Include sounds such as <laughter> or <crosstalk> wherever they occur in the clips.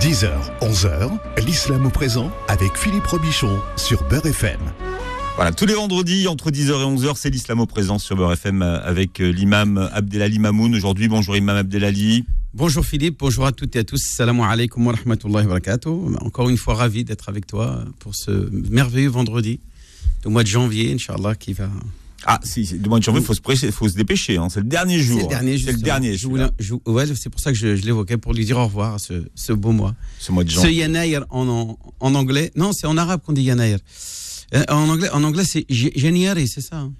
10h, 11h, l'islam au présent avec Philippe Robichon sur Beurre FM. Voilà, tous les vendredis entre 10h et 11h, c'est l'islam au présent sur Beurre FM avec euh, l'imam Abdelali Mamoun. Aujourd'hui, bonjour imam Abdelali. Bonjour Philippe, bonjour à toutes et à tous. Salam alaikum wa rahmatullahi wa barakatuh. Encore une fois, ravi d'être avec toi pour ce merveilleux vendredi du mois de janvier, Inch'Allah, qui va ah, si, le mois de janvier, il faut se, faut se dépêcher. Hein. C'est le dernier jour. C'est le dernier, C'est le dernier. ouais, c'est pour ça que je, je l'évoquais, pour lui dire au revoir à ce, ce, beau mois. Ce mois de janvier. Ce Yanayr en, en, en, anglais. Non, c'est en arabe qu'on dit Yanayr. Euh, en anglais, en anglais c'est January, c'est ça hein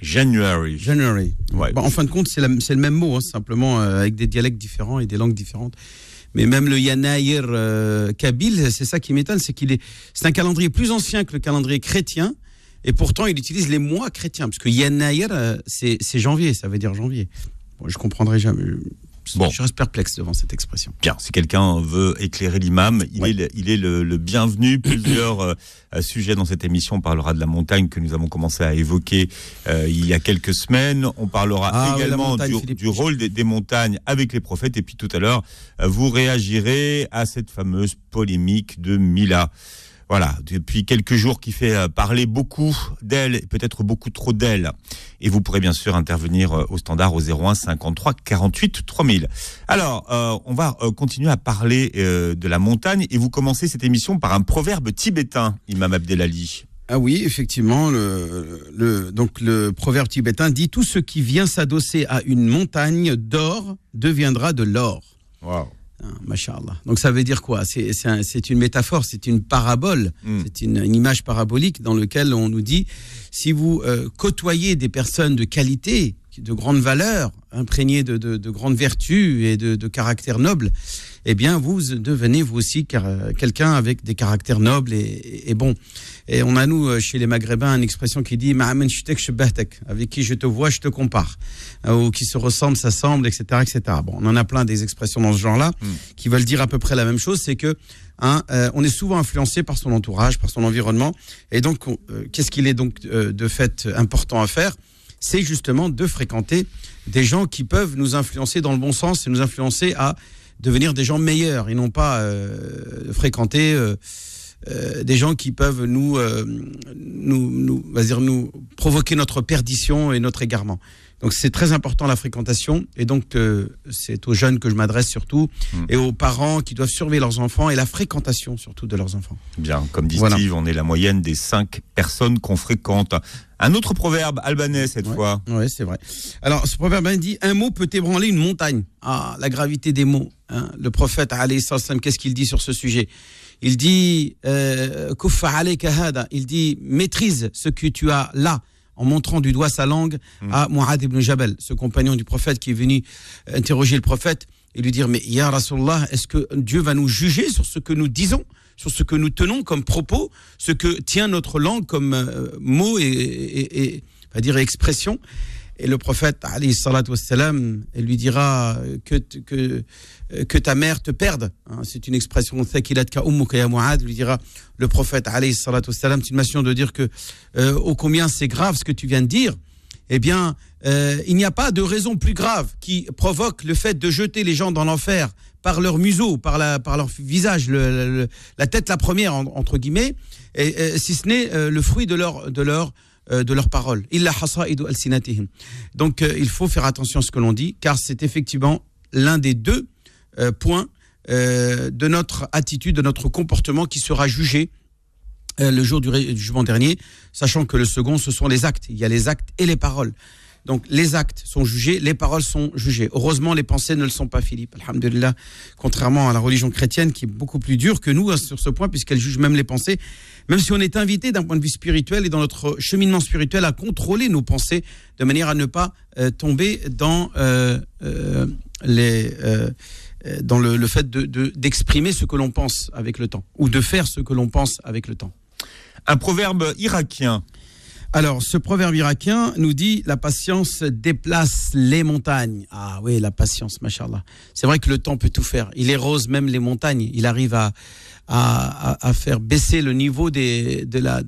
January. January. Ouais. Bon, en fin de compte, c'est le même mot, hein, simplement euh, avec des dialectes différents et des langues différentes. Mais même le Yanayr euh, kabyle, c'est ça qui m'étonne, c'est qu'il est, c'est un calendrier plus ancien que le calendrier chrétien et pourtant, il utilise les mois chrétiens, parce que Yannaïr, euh, c'est janvier, ça veut dire janvier. Bon, je comprendrai jamais. Bon. Je reste perplexe devant cette expression. Bien, si quelqu'un veut éclairer l'imam, il, est, le, il est le, bienvenu. <clears throat> Plusieurs euh, sujets dans cette émission. On parlera de la montagne que nous avons commencé à évoquer euh, il y a quelques semaines. On parlera ah, également du, rôle des, des, montagnes avec les prophètes. Et puis tout à l'heure, vous réagirez à cette fameuse polémique de Mila voilà, depuis quelques jours qui fait euh, parler beaucoup d'elle, peut-être beaucoup trop d'elle. Et vous pourrez bien sûr intervenir euh, au standard au 01 53 48 3000. Alors, euh, on va continuer à parler de la montagne et vous commencez cette émission par un proverbe tibétain, Imam Abdelali. Ah oui, effectivement, le, le, donc le proverbe tibétain dit tout ce qui vient s'adosser à une montagne d'or deviendra de l'or. Wow. Ah, Donc ça veut dire quoi? C'est une métaphore, c'est une parabole, hmm. c'est une, image parabolique dans laquelle on nous dit si vous euh, côtoyez des personnes de qualité, de grande valeur, imprégnées de, de, grandes vertus et de, de caractère noble, eh bien vous devenez vous aussi quelqu'un avec des caractères nobles et, et, bon. Et on a nous euh, chez les Maghrébins une expression qui dit avec qui je te vois, je te compare, euh, ou qui se ressemble, s'assemble, etc., etc. Bon, on en a plein des expressions dans ce genre-là hmm. qui veulent dire à peu près la même chose, c'est que Hein, euh, on est souvent influencé par son entourage, par son environnement. Et donc, qu'est-ce qu'il est donc de fait important à faire? C'est justement de fréquenter des gens qui peuvent nous influencer dans le bon sens et nous influencer à devenir des gens meilleurs et non pas euh, fréquenter euh, euh, des gens qui peuvent nous, provoquer notre perdition et notre égarement. Donc c'est très important la fréquentation et donc c'est aux jeunes que je m'adresse surtout hmm. et aux parents qui doivent surveiller leurs enfants et la fréquentation surtout de leurs enfants. Bien, comme dit Steve, on est la moyenne des cinq personnes qu'on fréquente. Un autre proverbe albanais cette fois. Oui, c'est vrai. Alors, ce proverbe dit un mot peut ébranler une montagne. Ah, la gravité des mots. Hein. Le prophète, qu'est-ce qu'il dit sur ce sujet? Il dit euh, il dit maîtrise ce que tu as là en montrant du doigt sa langue hmm. à Mu'ad ibn Jabal, ce compagnon du prophète qui est venu interroger le prophète et lui dire mais Ya Rasulallah, est-ce que Dieu va nous juger sur ce que nous disons sur ce que nous tenons comme propos, ce que tient notre langue comme euh, mot et, et, et dire expression? Et le prophète, Ali wassalam, lui dira que, que, que ta mère te perde. Hein, c'est une expression, lui dira le prophète, Ali wassalam, c'est une nation de dire que, euh, ô combien c'est grave ce que tu viens de dire. Eh bien, euh, il n'y a pas de raison plus grave qui provoque le fait de jeter les gens dans l'enfer par leur museau, par, la, par leur visage, la tête la première, entre guillemets, et, si ce n'est euh, le fruit de leur, de leur, euh, de leurs paroles. Donc il faut faire attention à ce que l'on dit, car c'est effectivement l'un des deux points de notre attitude, de notre comportement qui sera jugé le jour du jugement dernier, sachant que le second, ce sont les actes. Il y a les actes et les paroles. Donc les actes sont jugés, les paroles sont jugées. Heureusement, les pensées ne le sont pas, Philippe. Alhamdulillah. Contrairement à la religion chrétienne qui est beaucoup plus dure que nous hein, sur ce point, puisqu'elle juge même les pensées. Même si on est invité d'un point de vue spirituel et dans notre cheminement spirituel à contrôler nos pensées de manière à ne pas euh, tomber dans euh, euh, le, fait d'exprimer de, ce que l'on pense avec le temps ou de faire ce que l'on pense avec le temps. Un proverbe irakien alors, ce proverbe irakien nous dit la patience déplace les montagnes. Ah oui, la patience, machallah. C'est vrai que le temps peut tout faire. Il érose même les montagnes. Il arrive à, à, faire baisser le niveau des, de la,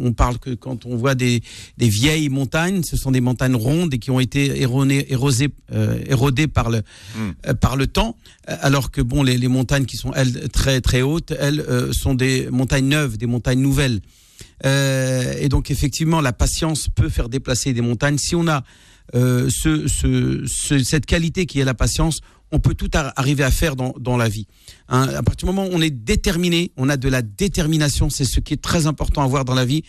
on parle que quand on voit des, des, vieilles montagnes, ce sont des montagnes rondes et qui ont été éronées, érosées, euh, érodées par le, hmm. euh, par le temps, alors que bon, les, les, montagnes qui sont elles très très hautes, elles euh, sont des montagnes neuves, des montagnes nouvelles. Et donc effectivement, la patience peut faire déplacer des montagnes. Si on a ce, cette qualité qui est la patience, on peut tout arriver à faire dans, dans la vie. Hein, à partir du moment où on est déterminé, on a de la détermination, c'est ce qui est très important à avoir dans la vie,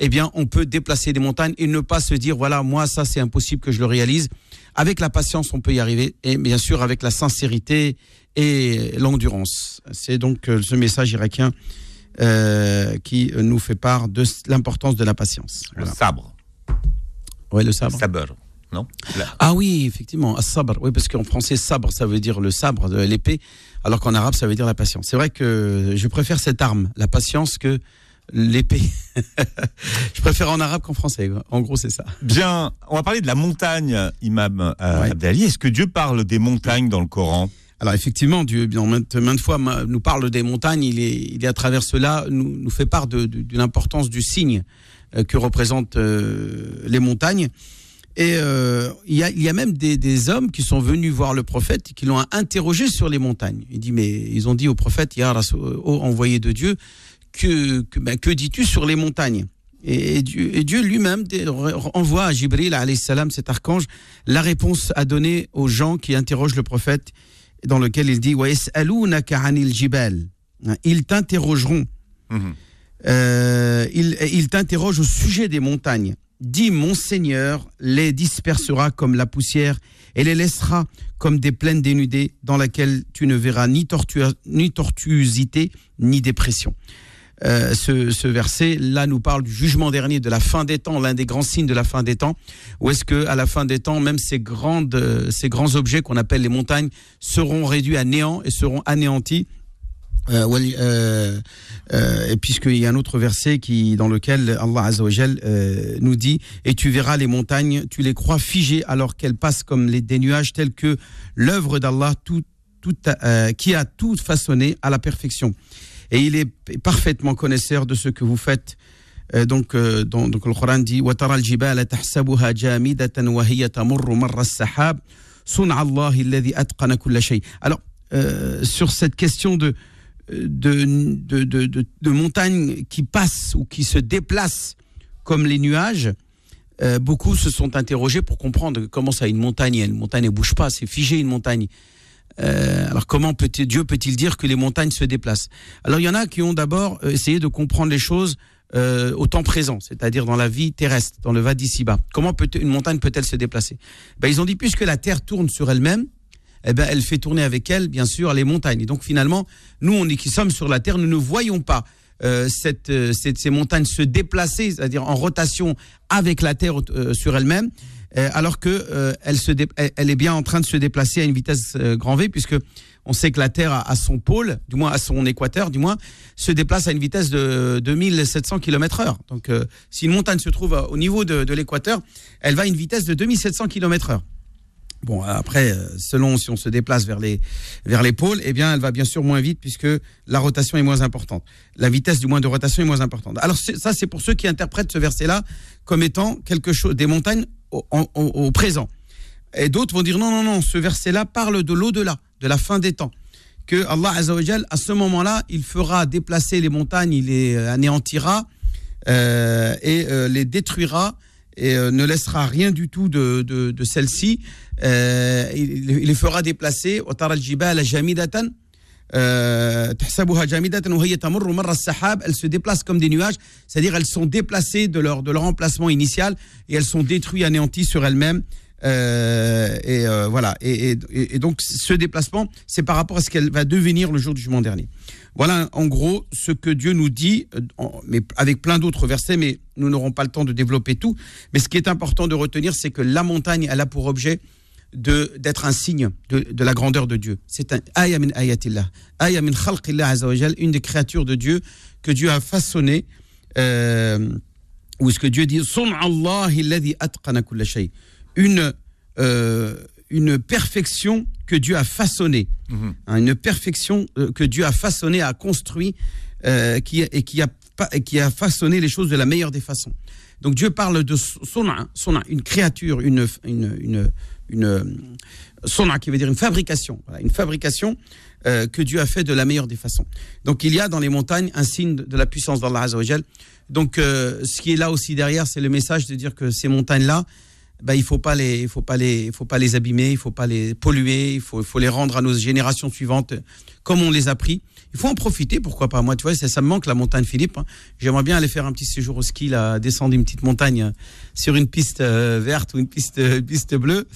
eh bien, on peut déplacer des montagnes et ne pas se dire, voilà, moi, ça, c'est impossible que je le réalise. Avec la patience, on peut y arriver et bien sûr avec la sincérité et l'endurance. C'est donc euh, ce message irakien euh, qui nous fait part de l'importance de la patience. Le sabre. Oui, le sabre. Sabre non? Ah oui, effectivement, sabre. Oui, parce qu'en français, sabre, ça veut dire le sabre, l'épée, alors qu'en arabe, ça veut dire la patience. C'est vrai que je préfère cette arme, la patience, que l'épée. <laughs> je préfère en arabe qu'en français. En gros, c'est ça. Bien, on va parler de la montagne, Imam euh, Abdali. Est-ce que Dieu parle des montagnes dans le Coran? Alors effectivement, Dieu, bien maintes, fois, nous parle des montagnes. Il est, il est à travers cela, nous, nous fait part de, l'importance du signe euh, que représentent euh, les montagnes. Et euh, il, y a, il, y a, même des, des, hommes qui sont venus voir le prophète et qui l'ont interrogé sur les montagnes. Il dit, mais ils ont dit au prophète, Ya envoyé de Dieu, que, que, ben, que dis-tu sur les montagnes? Et, Dieu, et Dieu lui-même envoie à Jibril, salam, cet archange, la réponse à donner aux gens qui interrogent le prophète, dans lequel il dit, ils t'interrogeront. Mhm. Euh, ils, ils t'interrogent au sujet des montagnes. Dis, mon Seigneur les dispersera comme la poussière et les laissera comme des plaines dénudées dans laquelle tu ne verras ni, ni tortuosité ni dépression. Euh, ce, verset là nous parle du jugement dernier, de la fin des temps, l'un des grands signes de la fin des temps. Où est-ce que à la fin des temps, même ces grandes, ces grands objets qu'on appelle les montagnes seront réduits à néant et seront anéantis euh, euh, euh, et puisqu'il y a un autre verset qui dans lequel Allah Azzawajal euh, nous dit et tu verras les montagnes tu les crois figées alors qu'elles passent comme les, des nuages tels que l'œuvre d'Allah euh, qui a tout façonné à la perfection et il est parfaitement connaisseur de ce que vous faites donc, donc, donc, le Coran dit وترى الجبال تحسبها جامدة وهي تمر مر السحاب صنع الله الذي أتقن كل شيء alors sur cette question de de, de, de, de, montagnes qui passent ou qui se déplacent comme les nuages, euh, beaucoup se sont interrogés pour comprendre comment ça, une montagne, une montagne ne bouge pas, c'est figé une montagne. Euh, alors comment peut Dieu peut-il dire que les montagnes se déplacent? Alors il y en a qui ont d'abord euh, essayé de comprendre les choses au temps présent, c'est-à-dire dans la vie terrestre, dans le va d'ici-bas. Comment une montagne peut-elle se déplacer? Ben, Ils ont dit puisque la Terre tourne sur elle-même, eh ben, elle fait tourner avec elle, bien sûr, les montagnes. Et donc finalement, nous, on est qui sommes sur la Terre, nous ne voyons pas euh, euh, ces montagnes se déplacer, c'est-à-dire en rotation avec la Terre euh, sur elle-même, alors que elle, se elle est bien en train de se déplacer à une vitesse grand V, puisque on sait que la Terre à, son pôle, du moins à son équateur, du moins, se déplace à une vitesse de 2700 km/h. Donc, si une montagne se trouve au niveau de, de l'équateur, elle va à une vitesse de 2700 km/h. Bon, après, euh, selon si on se déplace vers les vers les pôles, eh bien, elle va bien sûr moins vite puisque la rotation est moins importante. La vitesse du moins de rotation est moins importante. Alors ça, c'est pour ceux qui interprètent ce verset-là comme étant quelque chose des montagnes au, au, présent. Et d'autres vont dire non, non, non, ce verset-là parle de l'au-delà, de la fin des temps. Que Allah Azzawajal, à ce moment-là, il fera déplacer les montagnes, il les anéantira euh, et euh, les détruira et euh, ne laissera rien du tout de, de, de celle-ci. Euh, il, les fera déplacer. Euh, elles se déplacent comme des nuages, c'est-à-dire elles sont déplacées de leur, de leur emplacement initial et elles sont détruites, anéanties sur elles-mêmes. Et voilà. Et, donc ce déplacement, c'est par rapport à ce qu'elle va devenir le jour du jugement dernier. Voilà en gros ce que Dieu nous dit, euh, mais avec plein d'autres versets, mais nous n'aurons pas le temps de développer tout. Mais ce qui est important de retenir, c'est que la montagne, elle a pour objet d'être un signe de, la grandeur de Dieu. C'est un ayah min ayatillah, ayah min khalqillah une des créatures de Dieu que Dieu a façonné. Euh, ou ce que Dieu dit, Allah alladhi atqana kulla. Une euh, une perfection que Dieu a façonnée, Mhm. hein, une perfection euh, que Dieu a façonnée, a construit, euh, qui, et qui a, qui a façonné les choses de la meilleure des façons. Donc Dieu parle de sona, sona une créature, une, une, une, une sona qui veut dire une fabrication, voilà, une fabrication euh, que Dieu a fait de la meilleure des façons. Donc il y a dans les montagnes un signe de, de la puissance d'Allah Azzawajal. Donc euh, ce qui est là aussi derrière, c'est le message de dire que ces montagnes-là, ben, il faut pas les, il faut pas les, il faut pas les abîmer, il faut pas les polluer, il faut, il faut les rendre à nos générations suivantes comme on les a pris. Il faut en profiter, pourquoi pas. Moi, tu vois, ça, ça me manque la montagne Philippe. hein. J'aimerais bien aller faire un petit séjour au ski, là, descendre une petite montagne euh, sur une piste euh, verte ou une piste, euh, piste bleue.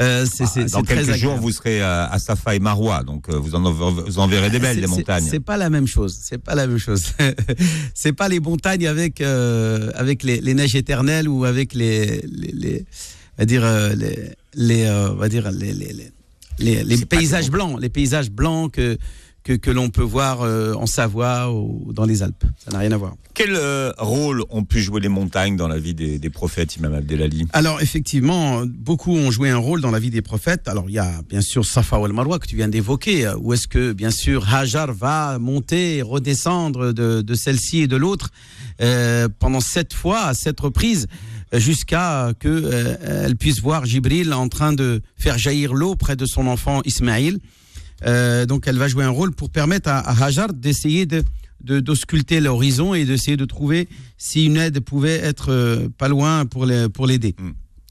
Euh, c'est, Ah, Dans c'est très quelques jours, vous serez à, à Safa et Marwa, donc vous en, vous en verrez des belles, des montagnes. C'est pas la même chose. C'est pas la même chose. <laughs> c'est pas les montagnes avec avec les, les neiges éternelles ou avec les les, les on va dire les, les on va dire les les paysages blancs, les paysages blancs que que, que l'on peut voir euh, en Savoie ou dans les Alpes. Ça n'a rien à voir. Quel euh, rôle ont pu jouer les montagnes dans la vie des, des prophètes, Imam Abdelali? Alors effectivement, beaucoup ont joué un rôle dans la vie des prophètes. Alors il y a bien sûr Safa ou Marwa que tu viens d'évoquer, où est-ce que bien sûr Hajar va monter et redescendre de, de celle-ci et de l'autre euh, pendant sept fois, à sept reprises, jusqu'à que euh, elle puisse voir Jibril en train de faire jaillir l'eau près de son enfant Ismaïl. Euh, donc elle va jouer un rôle pour permettre à, à Hajar d'essayer de de- d'ausculter l'horizon et d'essayer de trouver si une aide pouvait être euh, pas loin pour les- pour l'aider.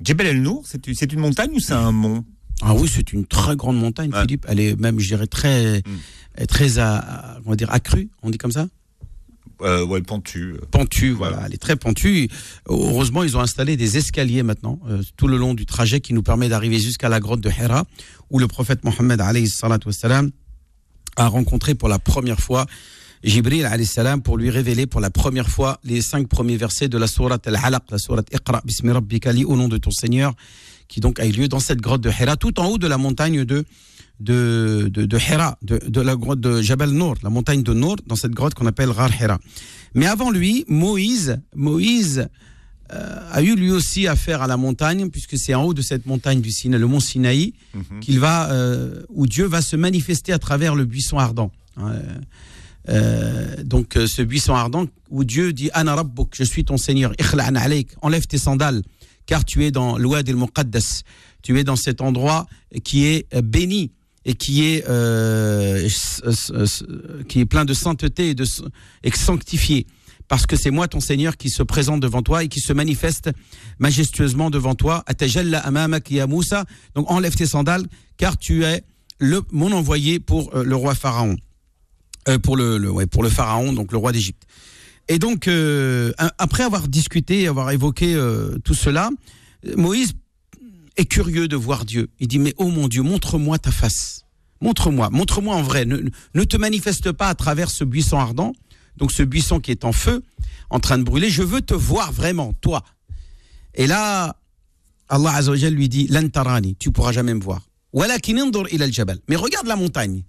Djebel El Nour, c'est c'est une montagne ou c'est un mont? Ah oui, c'est une très grande montagne, Ouais. Philippe. Elle est même, je dirais, très, Mm. très à, à- on va dire accrue. On dit comme ça? Euh, Ouais, pentu. euh. Pentue, voilà. Voilà. Elle est très pentue. Heureusement, ils ont installé des escaliers maintenant euh, tout le long du trajet qui nous permet d'arriver jusqu'à la grotte de Hira, où le prophète Mohammed a rencontré pour la première fois Jibril salam pour lui révéler pour la première fois les cinq premiers versets de la sourate Al-Alaq, la sourate Iqra bismi rabbika au nom de ton Seigneur, qui donc a eu lieu dans cette grotte de Hira, tout en haut de la montagne de de, de, de Hira, de, de la grotte de Jabal Nour, la montagne de Nour, dans cette grotte qu'on appelle Ghar Hira. Mais avant lui, Moïse, Moïse euh, a eu lui aussi affaire à la montagne, puisque c'est en haut de cette montagne du Sinaï, le mont Sinaï, Mhm. qu'il va, euh, où Dieu va se manifester à travers le buisson ardent. hein. Euh, donc ce buisson ardent où Dieu dit Ana Rabbuk, je suis ton Seigneur, enlève tes sandales, car tu es dans l'Ouad el Muqaddas, tu es dans cet endroit qui est euh, béni et qui est euh, qui est plein de sainteté et de sanctifié. Parce que c'est moi ton Seigneur qui se présente devant toi et qui se manifeste majestueusement devant toi. Donc enlève tes sandales, car tu es le, mon envoyé pour euh, le roi Pharaon. Euh, pour le, le- ouais, pour le pharaon, donc le roi d'Égypte. Et donc, euh, après avoir discuté, avoir évoqué euh, tout cela, Moïse est curieux de voir Dieu. Il dit, mais oh mon Dieu, montre-moi ta face. Montre-moi, montre-moi en vrai. Ne, ne te manifeste pas à travers ce buisson ardent, donc ce buisson qui est en feu, en train de brûler. Je veux te voir vraiment, toi. Et là, Allah Azzawajal lui dit, Lan tarani, tu pourras jamais me voir. Mais regarde la montagne.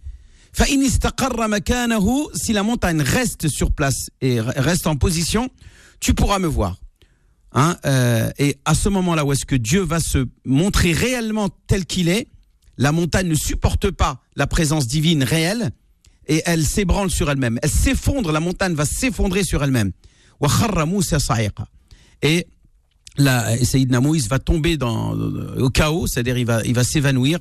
Si la montagne reste sur place et reste en position, tu pourras me voir. Hein, euh, et à ce moment-là, où est-ce que Dieu va se montrer réellement tel qu'il est, la montagne ne supporte pas la présence divine réelle et elle s'ébranle sur elle-même. Elle, s'effondre, la montagne va s'effondrer sur elle-même. Et la Sayyidina Moïse va tomber dans, au chaos, c'est-à-dire il va, il va s'évanouir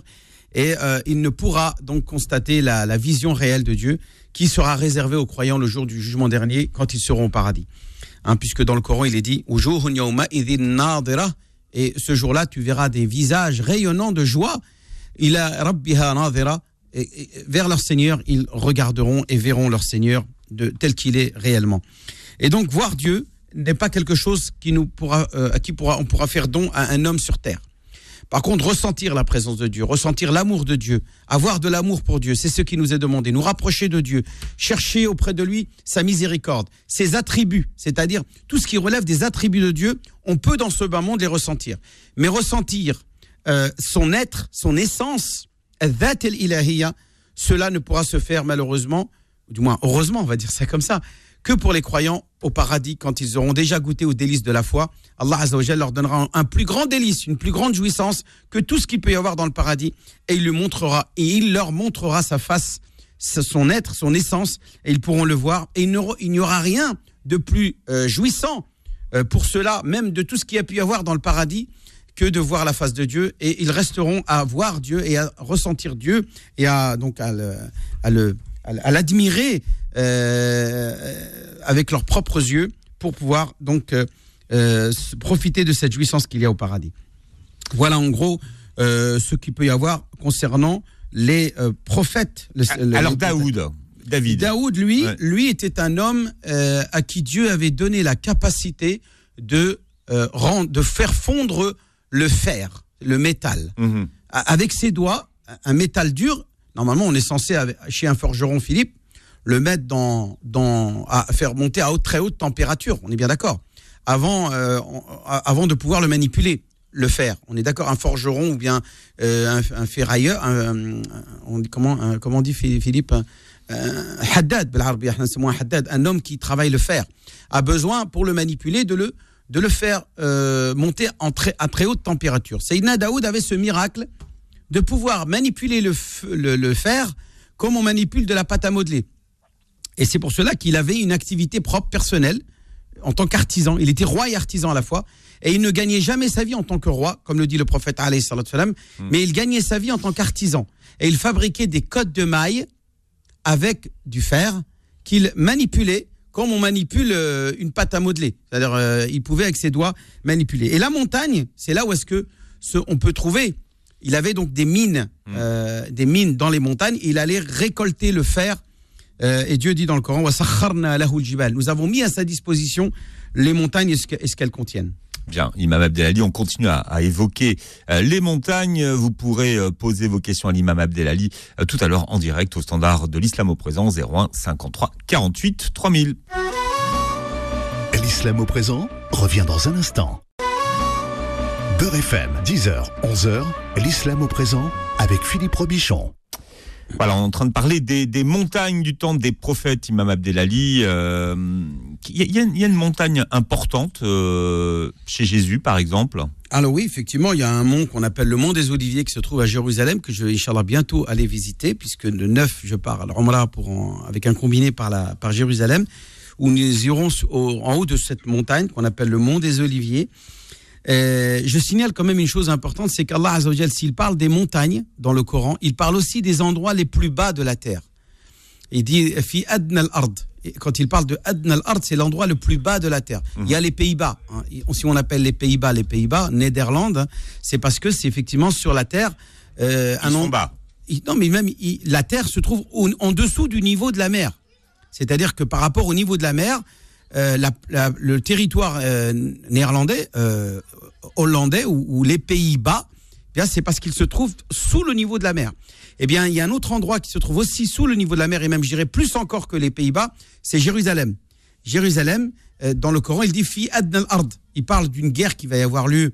et euh, il ne pourra donc constater la, vision réelle de Dieu qui sera réservée aux croyants le jour du jugement dernier quand ils seront au paradis. Hein, puisque dans le Coran il est dit et ce jour-là tu verras des visages rayonnants de joie et, et vers leur Seigneur ils regarderont et verront leur Seigneur de, tel qu'il est réellement. Et donc voir Dieu n'est pas quelque chose qui nous pourra, euh, à qui pourra, on pourra faire don à un homme sur terre. Par contre, ressentir la présence de Dieu, ressentir l'amour de Dieu, avoir de l'amour pour Dieu, c'est ce qui nous est demandé. Nous rapprocher de Dieu, chercher auprès de lui sa miséricorde, ses attributs, c'est-à-dire tout ce qui relève des attributs de Dieu, on peut dans ce bas monde les ressentir. Mais ressentir euh, son être, son essence, cela ne pourra se faire malheureusement, du moins heureusement, on va dire ça comme ça, que pour les croyants au paradis quand ils auront déjà goûté aux délices de la foi. Allah Azzawajal leur donnera un plus grand délice, une plus grande jouissance que tout ce qu'il peut y avoir dans le paradis. Et il lui montrera et il leur montrera sa face, son être, son essence et ils pourront le voir. Et il n'y aura rien de plus euh, jouissant euh, pour cela, même de tout ce qu'il y a pu y avoir dans le paradis que de voir la face de Dieu. Et ils resteront à voir Dieu et à ressentir Dieu et à donc à le, l'admirer euh, avec leurs propres yeux pour pouvoir donc euh, euh, profiter de cette jouissance qu'il y a au paradis. Voilà en gros ce qu'il peut y avoir concernant les prophètes. Alors Daoud. David. Daoud, lui, lui était un homme à qui Dieu avait donné la capacité de, rendre, de faire fondre le fer, le métal. Mhm. Avec ses doigts, un métal dur, normalement on est censé, chez un forgeron Philippe, le mettre dans, dans, à faire monter à très haute température, on est bien d'accord, avant, euh, avant de pouvoir le manipuler, le fer. On est d'accord, un forgeron ou bien euh, un, ferrailleur, comment, comment on dit Philippe Haddad, un homme qui travaille le fer, a besoin pour le manipuler de le de le faire euh, monter très, à très haute température. Sayyidina Daoud avait ce miracle de pouvoir manipuler le, le, fer comme on manipule de la pâte à modeler. Et c'est pour cela qu'il avait une activité propre, personnelle, en tant qu'artisan. Il était roi et artisan à la fois. Et il ne gagnait jamais sa vie en tant que roi, comme le dit le prophète, salam, hmm. mais il gagnait sa vie en tant qu'artisan. Et il fabriquait des cottes de mailles avec du fer qu'il manipulait comme on manipule euh, une pâte à modeler. C'est-à-dire, euh, il pouvait avec ses doigts manipuler. Et la montagne, c'est là où est-ce que ce, on peut trouver. Il avait donc des mines, hmm. euh, des mines dans les montagnes. il allait récolter le fer. et Dieu dit dans le Coran, nous avons mis à sa disposition les montagnes et ce qu'elles contiennent. Bien, Imam Abdelali, on continue à, évoquer euh, les montagnes. Vous pourrez euh, poser vos questions à l'imam Abdelali euh, tout à l'heure en direct au standard de l'islam au présent 01 53 48 3000. L'islam au présent revient dans un instant. Beurre FM, 10h, 11h, l'islam au présent avec Philippe Robichon. Voilà, on est en train de parler des, montagnes du temps des prophètes, Imam Abdelali. Euh, il y, a une montagne importante euh, chez Jésus, par exemple. Alors oui, effectivement, il y a un mont qu'on appelle le mont des Oliviers qui se trouve à Jérusalem, que je vais, Inch'Allah, bientôt aller visiter, puisque le 9, je pars alors là pour avec un combiné par, la, par Jérusalem, où nous irons en haut de cette montagne qu'on appelle le mont des Oliviers. Euh, je signale quand même une chose importante, c'est qu'Allah s'il parle des montagnes dans le Coran, il parle aussi des endroits les plus bas de la terre. Il dit fi adna al-ard. Quand il parle de adna al-ard, c'est l'endroit le plus bas de la terre. Il y a les Pays-Bas. Hein. Si on appelle les Pays-Bas les Pays-Bas, Néderlande, hein, c'est parce que c'est effectivement sur la terre euh, un endroit. bas. Non, mais même la terre se trouve en dessous du niveau de la mer. C'est-à-dire que par rapport au niveau de la mer, euh, le territoire euh, néerlandais, euh, hollandais ou, les Pays-Bas, eh c'est parce qu'il se trouve sous le niveau de la mer. Eh bien, il y a un autre endroit qui se trouve aussi sous le niveau de la mer, et même, je dirais, plus encore que les Pays-Bas, c'est Jérusalem. Jérusalem, dans le Coran, il dit Fi adnal ard. Il parle d'une guerre qui va y avoir lieu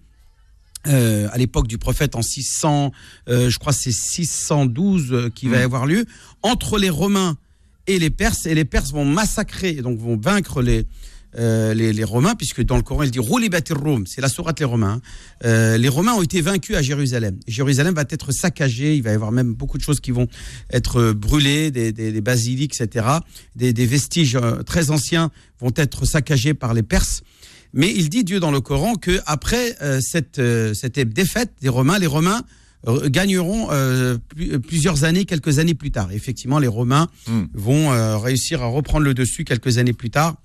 à l'époque du prophète en 600, je crois c'est 612 qui va y mm. avoir lieu, entre les Romains et les Perses, et les Perses vont massacrer, donc vont vaincre les, euh, les, Romains, puisque dans le Coran, il dit Roulibatir Rome, c'est la sourate les Romains. Hein. Euh, les Romains ont été vaincus à Jérusalem. Jérusalem va être saccagée, il va y avoir même beaucoup de choses qui vont être brûlées, des, des, basiliques, etc. Des, vestiges euh, très anciens vont être saccagés par les Perses. Mais il dit Dieu dans le Coran que après cette, cette défaite des Romains, les Romains gagneront euh, plusieurs années, quelques années plus tard. effectivement, les Romains hmm. vont euh, réussir à reprendre le dessus quelques années plus tard.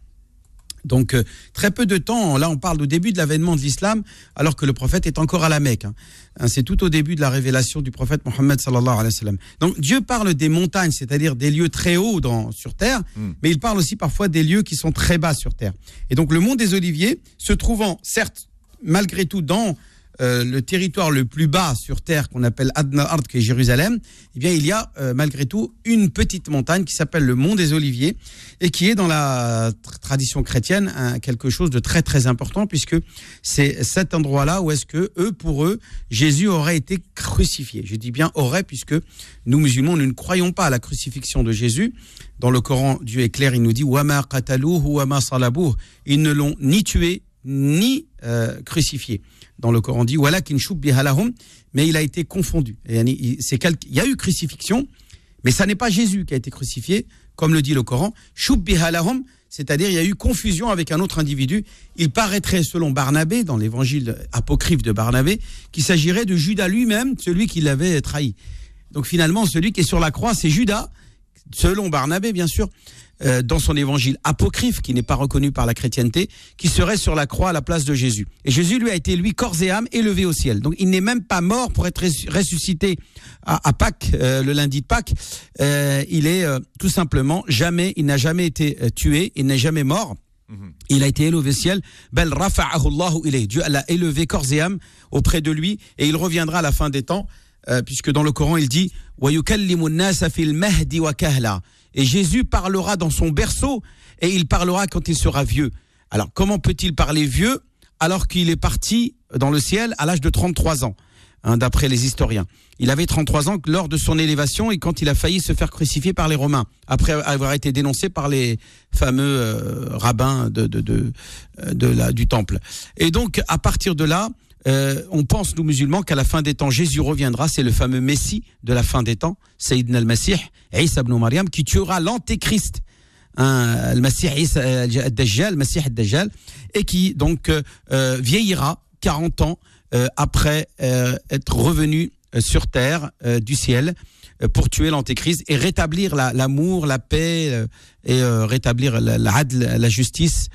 Donc très peu de temps, là on parle au début de l'avènement de l'islam, alors que le prophète est encore à la Mecque. Hein. Hein, c'est tout au début de la révélation du prophète Mohammed sallallahu alayhi wa sallam. Donc Dieu parle des montagnes, c'est-à-dire des lieux très hauts dans, sur terre, hmm. mais il parle aussi parfois des lieux qui sont très bas sur terre. Et donc le mont des Oliviers, se trouvant certes malgré tout dans euh, le territoire le plus bas sur terre qu'on appelle Adna Ard, qui est Jérusalem, eh bien, il y a euh, malgré tout une petite montagne qui s'appelle le Mont des Oliviers et qui est dans la tradition chrétienne quelque chose de très très important puisque c'est cet endroit-là où est-ce que eux, pour eux, Jésus aurait été crucifié. Je dis bien aurait puisque nous musulmans, nous ne croyons pas à la crucifixion de Jésus. Dans le Coran, Dieu est clair, il nous dit wama wama Ils ne l'ont ni tué ni euh, crucifié dans le Coran dit voilà mais il a été confondu. Il y a eu crucifixion, mais ça n'est pas Jésus qui a été crucifié, comme le dit le Coran. c'est-à-dire il y a eu confusion avec un autre individu. Il paraîtrait, selon Barnabé, dans l'évangile apocryphe de Barnabé, qu'il s'agirait de Judas lui-même, celui qui l'avait trahi. Donc finalement, celui qui est sur la croix, c'est Judas, selon Barnabé, bien sûr. Euh, dans son évangile apocryphe, qui n'est pas reconnu par la chrétienté, qui serait sur la croix à la place de Jésus. Et Jésus, lui, a été, lui, corps et âme, élevé au ciel. Donc il n'est même pas mort pour être ressuscité à, Pâques, euh, le lundi de Pâques. Euh, il est tout simplement jamais, il n'a jamais été tué, il n'est jamais mort. Mhm. Il a été élevé au ciel. Bel Dieu l'a élevé corps et âme auprès de lui et il reviendra à la fin des temps, puisque dans le Coran il dit et Jésus parlera dans son berceau et il parlera quand il sera vieux. Alors comment peut-il parler vieux alors qu'il est parti dans le ciel à l'âge de 33 ans hein, d'après les historiens? Il avait 33 ans lors de son élévation et quand il a failli se faire crucifier par les Romains, après avoir été dénoncé par les fameux euh, rabbins de, de, de, de la, du temple. Et donc, à partir de là, euh, on pense, nous musulmans, qu'à la fin des temps, Jésus reviendra. C'est le fameux Messie de la fin des temps, Sayyidina al-Masih, Isa ibn Maryam, qui tuera l'antéchrist, hein, le Masih al-Dajjal, Masih al-Dajjal, et qui donc euh, vieillira 40 ans euh, après être revenu sur terre du ciel euh, pour tuer l'antéchrist et rétablir l'amour, la, paix euh, et euh, rétablir la, la, justice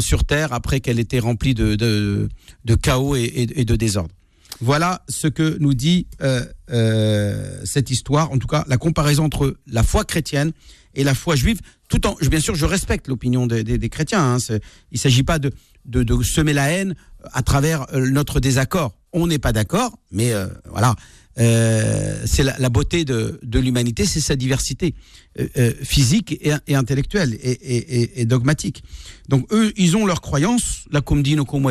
sur terre après qu'elle était remplie de, chaos et, de désordre. Voilà ce que nous dit cette histoire, en tout cas la comparaison entre la foi chrétienne et la foi juive, tout en, bien sûr, je respecte l'opinion des, chrétiens. Hein, il ne s'agit pas de, semer la haine à travers notre désaccord. On n'est pas d'accord, mais voilà, euh, c'est la, beauté de, l'humanité, c'est sa diversité euh, euh, physique et, intellectuelle et, dogmatique. Donc eux, ils ont leurs croyances, la kumdin ou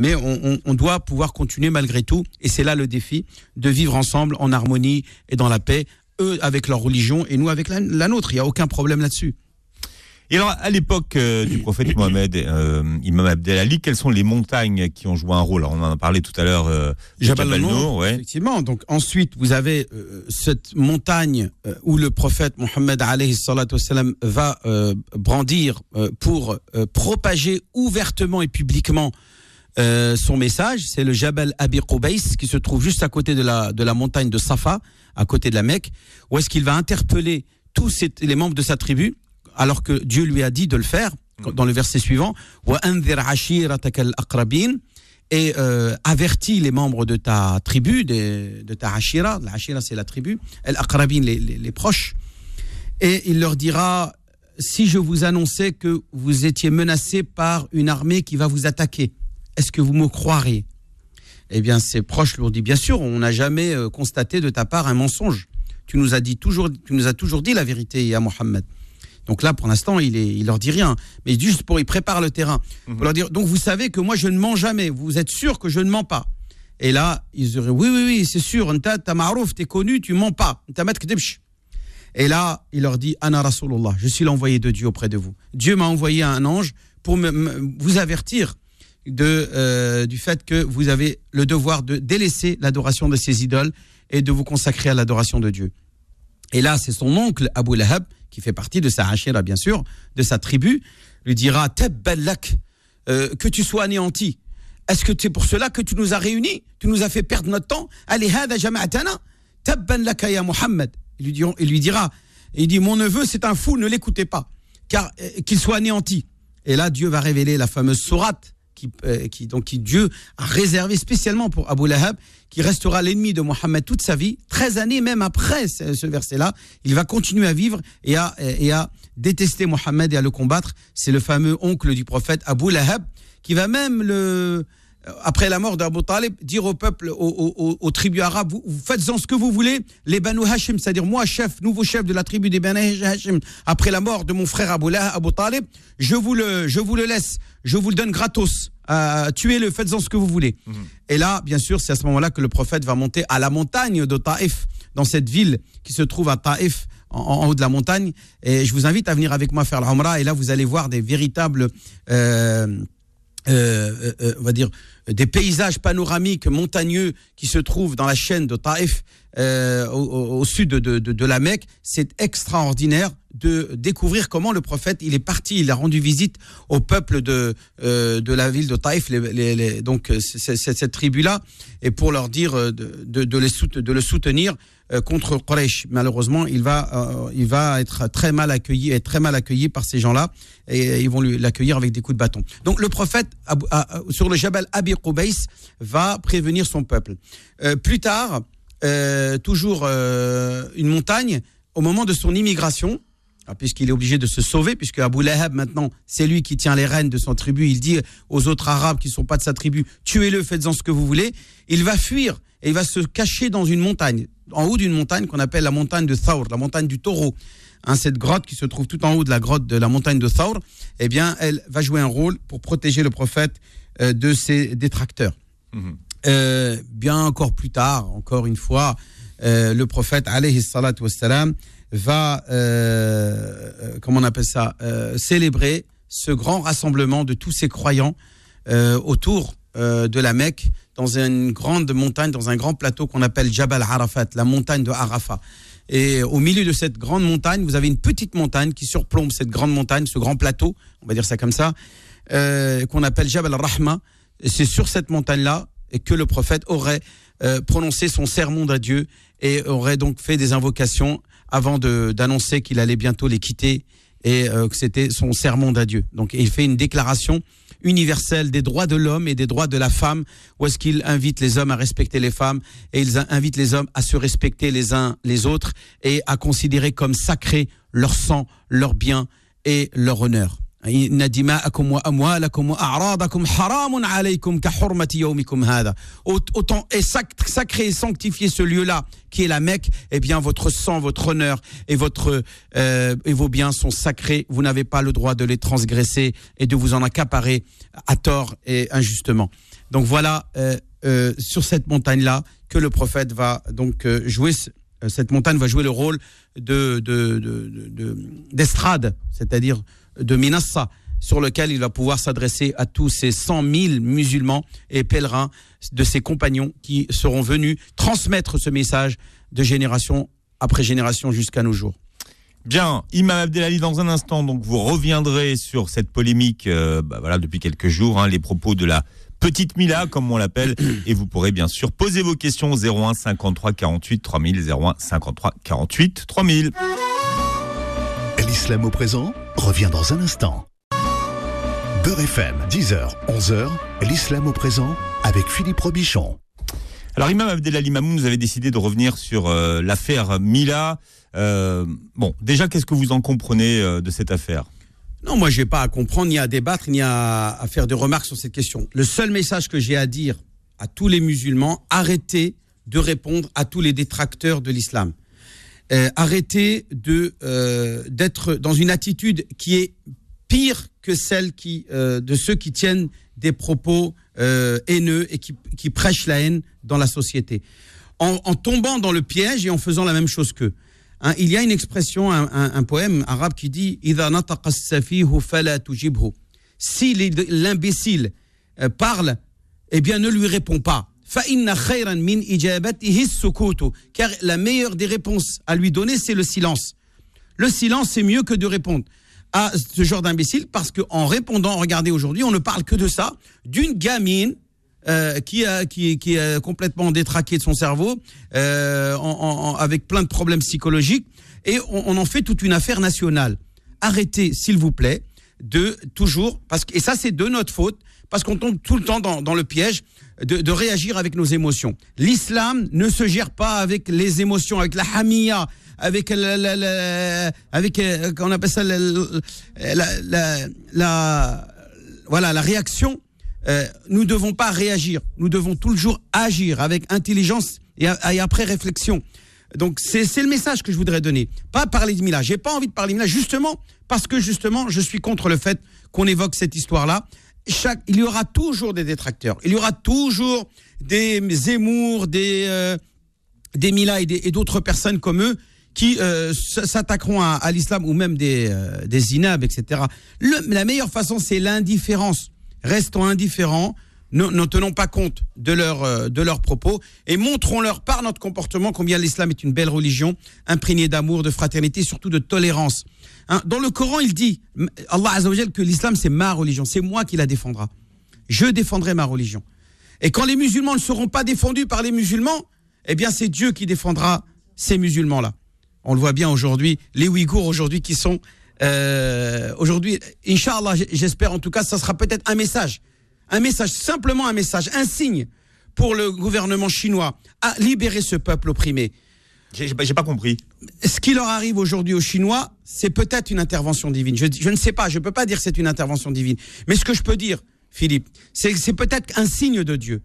mais on, doit pouvoir continuer malgré tout, et c'est là le défi, de vivre ensemble en harmonie et dans la paix, eux avec leur religion et nous avec la nôtre. Il n'y a aucun problème là-dessus. Et alors, à l'époque euh, du <coughs> prophète Mohamed, euh, Imam Abdelali, quelles sont les montagnes qui ont joué un rôle? Alors, On en a parlé tout à l'heure. Euh, Jabal al-Nour, ouais. effectivement. Donc ensuite, vous avez euh, cette montagne où le prophète Mohammed va brandir pour propager ouvertement et publiquement son message. C'est le Jabal Abi Qubays qui se trouve juste à côté de la, de la montagne de Safa, à côté de la Mecque, où est-ce qu'il va interpeller tous les membres de sa tribu? Alors que Dieu lui a dit de le faire dans le verset suivant et euh, avertis les membres de ta tribu, de, ta hashira, la hashira c'est la tribu, el aqrabin les, les, proches, et il leur dira si je vous annonçais que vous étiez menacé par une armée qui va vous attaquer, est-ce que vous me croiriez? Eh bien, ses proches lui ont dit bien sûr, on n'a jamais euh, constaté de ta part un mensonge. Tu nous as dit toujours, tu nous as toujours dit la vérité à Mohammed. Donc là, pour l'instant, il, est, il leur dit rien. Mais juste pour, il prépare le terrain. Pour mhm. leur dire, donc vous savez que moi, je ne mens jamais. Vous êtes sûr que je ne mens pas. Et là, ils diraient, oui, oui, oui, c'est sûr. T'as marouf, t'es connu, tu mens pas. Et là, il leur dit, Ana Rasulullah, je suis l'envoyé de Dieu auprès de vous. Dieu m'a envoyé un ange pour me, vous avertir de, euh, du fait que vous avez le devoir de délaisser l'adoration de ces idoles et de vous consacrer à l'adoration de Dieu. Et là, c'est son oncle Abu Lahab qui fait partie de sa hachira, bien sûr, de sa tribu, lui dira Tabballak, euh, que tu sois anéanti. Est-ce que c'est pour cela que tu nous as réunis? Tu nous as fait perdre notre temps? Allez, hada jama'atana Tabban laka ya Muhammad. Il lui, dira, il dit Mon neveu, c'est un fou, ne l'écoutez pas, car euh, qu'il soit anéanti. Et là, Dieu va révéler la fameuse sourate qui, euh, qui, donc, qui Dieu a réservé spécialement pour Abu Lahab, qui restera l'ennemi de Mohammed toute sa vie, 13 années même après ce, verset-là, il va continuer à vivre et à, et à détester Mohammed et à le combattre. C'est le fameux oncle du prophète Abu Lahab qui va même le après la mort d'Abu Talib, dire au peuple, aux, tribus arabes, vous, faites-en ce que vous voulez, les Banu Hashim, c'est-à-dire moi, chef, nouveau chef de la tribu des Banu Hashim, après la mort de mon frère Abu, Abu Talib, je vous, le, je vous le laisse, je vous le donne gratos. Euh, tuez-le, faites-en ce que vous voulez. Mhm. Et là, bien sûr, c'est à ce moment-là que le prophète va monter à la montagne de Taïf, dans cette ville qui se trouve à Taïf, en, haut de la montagne. Et je vous invite à venir avec moi faire l'Umrah. Et là, vous allez voir des véritables... Euh, euh, euh, on va dire, des paysages panoramiques montagneux qui se trouvent dans la chaîne de Taïf, euh, au, sud de, de, la Mecque. C'est extraordinaire de découvrir comment le prophète il est parti, il a rendu visite au peuple de de la ville de Taïf, les, donc cette tribu là, et pour leur dire de, de, les de le soutenir euh, contre Quraysh. Malheureusement, il va, euh, il va être très mal accueilli, être très mal accueilli par ces gens-là, et ils vont l'accueillir avec des coups de bâton. Donc le prophète sur le Jabal Abi Qubays va prévenir son peuple. Euh, plus tard, toujours une montagne, au moment de son immigration, ah, puisqu'il est obligé de se sauver, puisque Abu Lahab maintenant, c'est lui qui tient les rênes de son tribu. Il dit aux autres Arabes qui ne sont pas de sa tribu, tuez-le, faites-en ce que vous voulez. Il va fuir et il va se cacher dans une montagne en haut d'une montagne qu'on appelle la montagne de Thawr, la montagne du taureau. Hein, cette grotte qui se trouve tout en haut de la grotte de la montagne de Thawr, eh bien, elle va jouer un rôle pour protéger le prophète euh, de ses détracteurs. Mhm. Euh, bien encore plus tard, encore une fois, euh, le prophète, alayhi salatu wassalam, va, comment on appelle ça, célébrer ce grand rassemblement de tous ces croyants autour de la Mecque dans une grande montagne, dans un grand plateau qu'on appelle Jabal Arafat, la montagne de Arafat. Et au milieu de cette grande montagne, vous avez une petite montagne qui surplombe cette grande montagne, ce grand plateau, on va dire ça comme ça, euh, qu'on appelle Jabal Rahma. C'est sur cette montagne-là que le prophète aurait euh, prononcé son sermon d'adieu et aurait donc fait des invocations avant d'annoncer qu'il allait bientôt les quitter et euh, que c'était son sermon d'adieu. Donc il fait une déclaration universel des droits de l'homme et des droits de la femme, où est-ce qu'il invite les hommes à respecter les femmes et il invite les hommes à se respecter les uns les autres et à considérer comme sacré leur sang, leur bien et leur honneur. Autant est sacré et sanctifié ce lieu-là, qui est la Mecque, eh bien votre sang, votre honneur et votre euh, et vos biens sont sacrés. Vous n'avez pas le droit de les transgresser et de vous en accaparer à tort et injustement. Donc voilà euh, euh, sur cette montagne-là que le prophète va donc jouer. Cette montagne va jouer le rôle de d'estrade, de, de, c'est-à-dire de Minassa, sur lequel il va pouvoir s'adresser à tous ces 100 000 musulmans et pèlerins de ses compagnons qui seront venus transmettre ce message de génération après génération jusqu'à nos jours. Bien, Imam Abdelali, dans un instant, donc vous reviendrez sur cette polémique, euh, bah voilà, depuis quelques jours, hein, les propos de la petite Mila, comme on l'appelle, <coughs> et vous pourrez bien sûr poser vos questions 01 53 48 3000, 01 53 48 3000. L'islam au présent revient dans un instant. Beurre FM, 10h, 11h, l'islam au présent avec Philippe Robichon. Alors Imam Abdelali Mamoun, vous avez décidé de revenir sur euh, l'affaire Mila. Euh, bon, déjà, qu'est-ce que vous en comprenez euh, de cette affaire? Non, moi, je n'ai pas à comprendre, ni à débattre, ni à, à, faire de remarques sur cette question. Le seul message que j'ai à dire à tous les musulmans, arrêtez de répondre à tous les détracteurs de l'islam. Euh, arrêter de euh, d'être dans une attitude qui est pire que celle qui euh, de ceux qui tiennent des propos haineux et qui, qui, prêchent la haine dans la société. En, en, tombant dans le piège et en faisant la même chose qu'eux. Hein, il y a une expression, un, un, un poème arabe qui dit Si l'imbécile parle, eh bien ne lui réponds pas. Car la meilleure des réponses à lui donner, c'est le silence. Le silence, c'est mieux que de répondre à ce genre d'imbécile parce qu'en répondant, regardez aujourd'hui, on ne parle que de ça, d'une gamine euh, qui, qui, est complètement détraquée de son cerveau, euh, avec plein de problèmes psychologiques, et on, en fait toute une affaire nationale. Arrêtez, s'il vous plaît, de toujours, parce que, et ça c'est de notre faute, parce qu'on tombe tout le temps dans, le piège de, réagir avec nos émotions. L'islam ne se gère pas avec les émotions, avec la hamia, avec la, avec euh, appelle ça la, voilà la réaction euh, nous ne devons pas réagir, nous devons toujours agir avec intelligence et, et après réflexion. Donc c'est le message que je voudrais donner. Pas parler de Mila. J'ai pas envie de parler de Mila justement parce que justement je suis contre le fait qu'on évoque cette histoire-là. Il y aura toujours des détracteurs. Il y aura toujours des Zemmour, des euh, Mila et d'autres personnes comme eux qui euh, s'attaqueront à, l'islam ou même des euh, des Zinab, etc. La meilleure façon c'est l'indifférence. Restons indifférents ne, tenons pas compte de, euh, de leurs propos et montrons-leur par notre comportement combien l'islam est une belle religion, imprégnée d'amour, de fraternité, surtout de tolérance. Hein, dans le Coran, il dit, Allah Azzawajal, que l'islam c'est ma religion, c'est moi qui la défendra. Je défendrai ma religion. Et quand les musulmans ne seront pas défendus par les musulmans, eh bien c'est Dieu qui défendra ces musulmans-là. On le voit bien aujourd'hui, les Ouïghours aujourd'hui qui sont... Euh, aujourd'hui, Inch'Allah, j'espère en tout cas, ça sera peut-être un message un message, simplement un message, un signe pour le gouvernement chinois à libérer ce peuple opprimé. J'ai pas compris. Ce qui leur arrive aujourd'hui aux Chinois, c'est peut-être une intervention divine. Je, je, ne sais pas, je peux pas dire que c'est une intervention divine. Mais ce que je peux dire, Philippe, c'est que c'est peut-être un signe de Dieu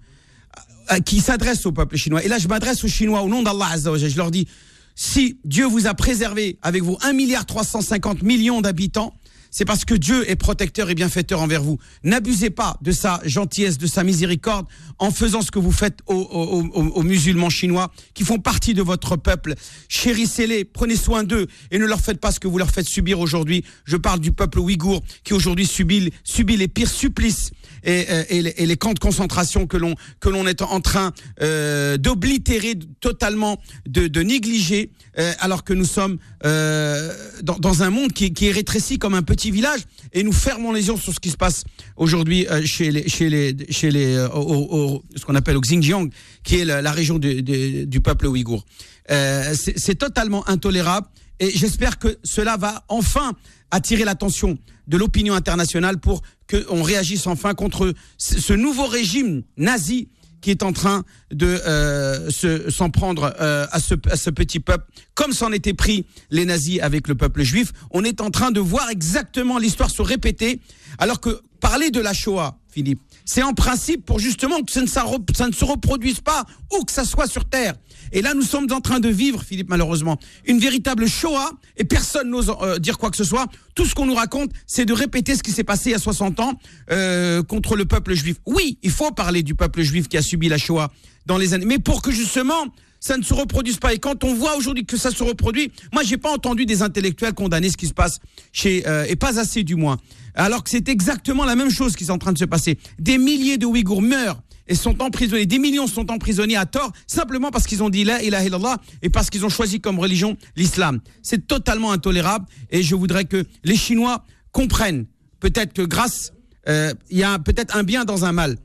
euh, qui s'adresse au peuple chinois. Et là, je m'adresse aux Chinois au nom d'Allah Je leur dis, si Dieu vous a préservé avec vos 1 milliard 350 millions d'habitants, c'est parce que Dieu est protecteur et bienfaiteur envers vous. N'abusez pas de sa gentillesse, de sa miséricorde en faisant ce que vous faites aux, musulmans chinois qui font partie de votre peuple. Chérissez-les, prenez soin d'eux et ne leur faites pas ce que vous leur faites subir aujourd'hui. Je parle du peuple ouïghour qui aujourd'hui subit, subit les pires supplices et, euh, et, les, et, les, camps de concentration que l'on que l'on est en train euh, d'oblitérer totalement, de, de négliger, euh, alors que nous sommes euh, dans, dans, un monde qui, qui, est rétréci comme un petit village et nous fermons les yeux sur ce qui se passe aujourd'hui euh, chez les chez les chez les euh, au, au, ce qu'on appelle au Xinjiang, qui est la, région du, peuple ouïghour. C'est totalement intolérable et j'espère que cela va enfin attirer l'attention de l'opinion internationale pour qu'on réagisse enfin contre ce nouveau régime nazi qui est en train de euh, s'en prendre euh, à, ce, petit peuple, comme s'en étaient pris les nazis avec le peuple juif. On est en train de voir exactement l'histoire se répéter, alors que parler de la Shoah, Philippe, c'est en principe pour justement que ça ne, ça ne se reproduise pas où que ça soit sur Terre. Et là, nous sommes en train de vivre, Philippe, malheureusement, une véritable Shoah, et personne n'ose euh, dire quoi que ce soit. Tout ce qu'on nous raconte, c'est de répéter ce qui s'est passé il y a 60 ans euh, contre le peuple juif. Oui, il faut parler du peuple juif qui a subi la Shoah dans les années, mais pour que justement ça ne se reproduise pas. Et quand on voit aujourd'hui que ça se reproduit, moi j'ai pas entendu des intellectuels condamner ce qui se passe chez euh, et pas assez du moins. Alors que c'est exactement la même chose qui est en train de se passer. Des milliers de Ouïghours meurent et sont emprisonnés. Des millions sont emprisonnés à tort simplement parce qu'ils ont dit la ilaha illallah et parce qu'ils ont choisi comme religion l'islam. C'est totalement intolérable et je voudrais que les Chinois comprennent peut-être que grâce, euh, il y a peut-être un bien dans un mal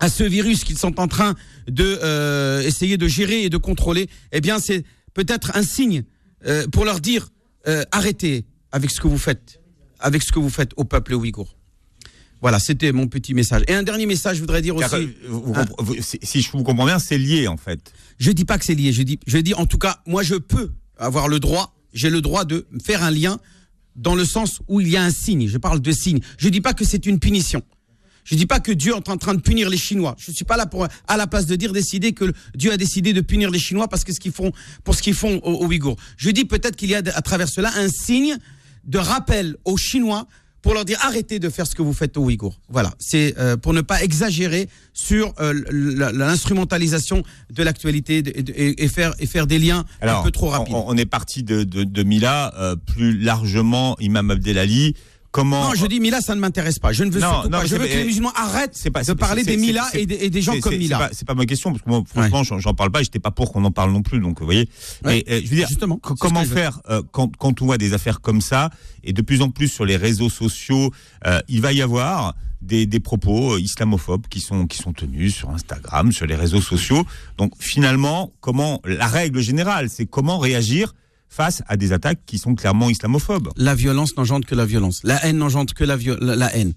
à ce virus qu'ils sont en train de euh, essayer de gérer et de contrôler. Eh bien, c'est peut-être un signe euh, pour leur dire arrêtez avec ce que vous faites, avec ce que vous faites au peuple ouïghour. Voilà, c'était mon petit message. Et un dernier message, je voudrais dire aussi. Hein si je vous comprends bien, c'est lié en fait. Je dis pas que c'est lié. Je dis, je dis en tout cas, moi je peux avoir le droit, j'ai le droit de faire un lien dans le sens où il y a un signe. Je parle de signe. Je dis pas que c'est une punition. Je dis pas que Dieu est en train de punir les Chinois. Je suis pas là pour à la place de dire décider que Dieu a décidé de punir les Chinois parce que ce qu'ils font pour ce qu'ils font aux, aux Ouïghours. Je dis peut-être qu'il y a à travers cela un signe de rappel aux Chinois pour leur dire arrêtez de faire ce que vous faites aux Ouïghours. Voilà, c'est euh, pour ne pas exagérer sur euh, l'instrumentalisation de l'actualité et, et, faire et faire des liens un peu trop rapides. On, on est parti de, de, de Mila, euh, plus largement Imam Abdelali. Comment... Non, je dis Mila, ça ne m'intéresse pas. Je ne veux surtout pas. Je veux que les musulmans arrêtent pas, de parler des Mila et des, et des gens comme Mila. C'est pas, pas ma question parce que moi, franchement, ouais. j'en parle pas. J'étais pas pour qu'on en parle non plus. Donc, vous voyez. Ouais. Mais je veux dire, Justement, comment faire euh, quand, quand on voit des affaires comme ça et de plus en plus sur les réseaux sociaux, euh, il va y avoir des, des, propos islamophobes qui sont qui sont tenus sur Instagram, sur les réseaux sociaux. Donc, finalement, comment la règle générale, c'est comment réagir face à des attaques qui sont clairement islamophobes. La violence n'engendre que la violence. La haine n'engendre que la, haine.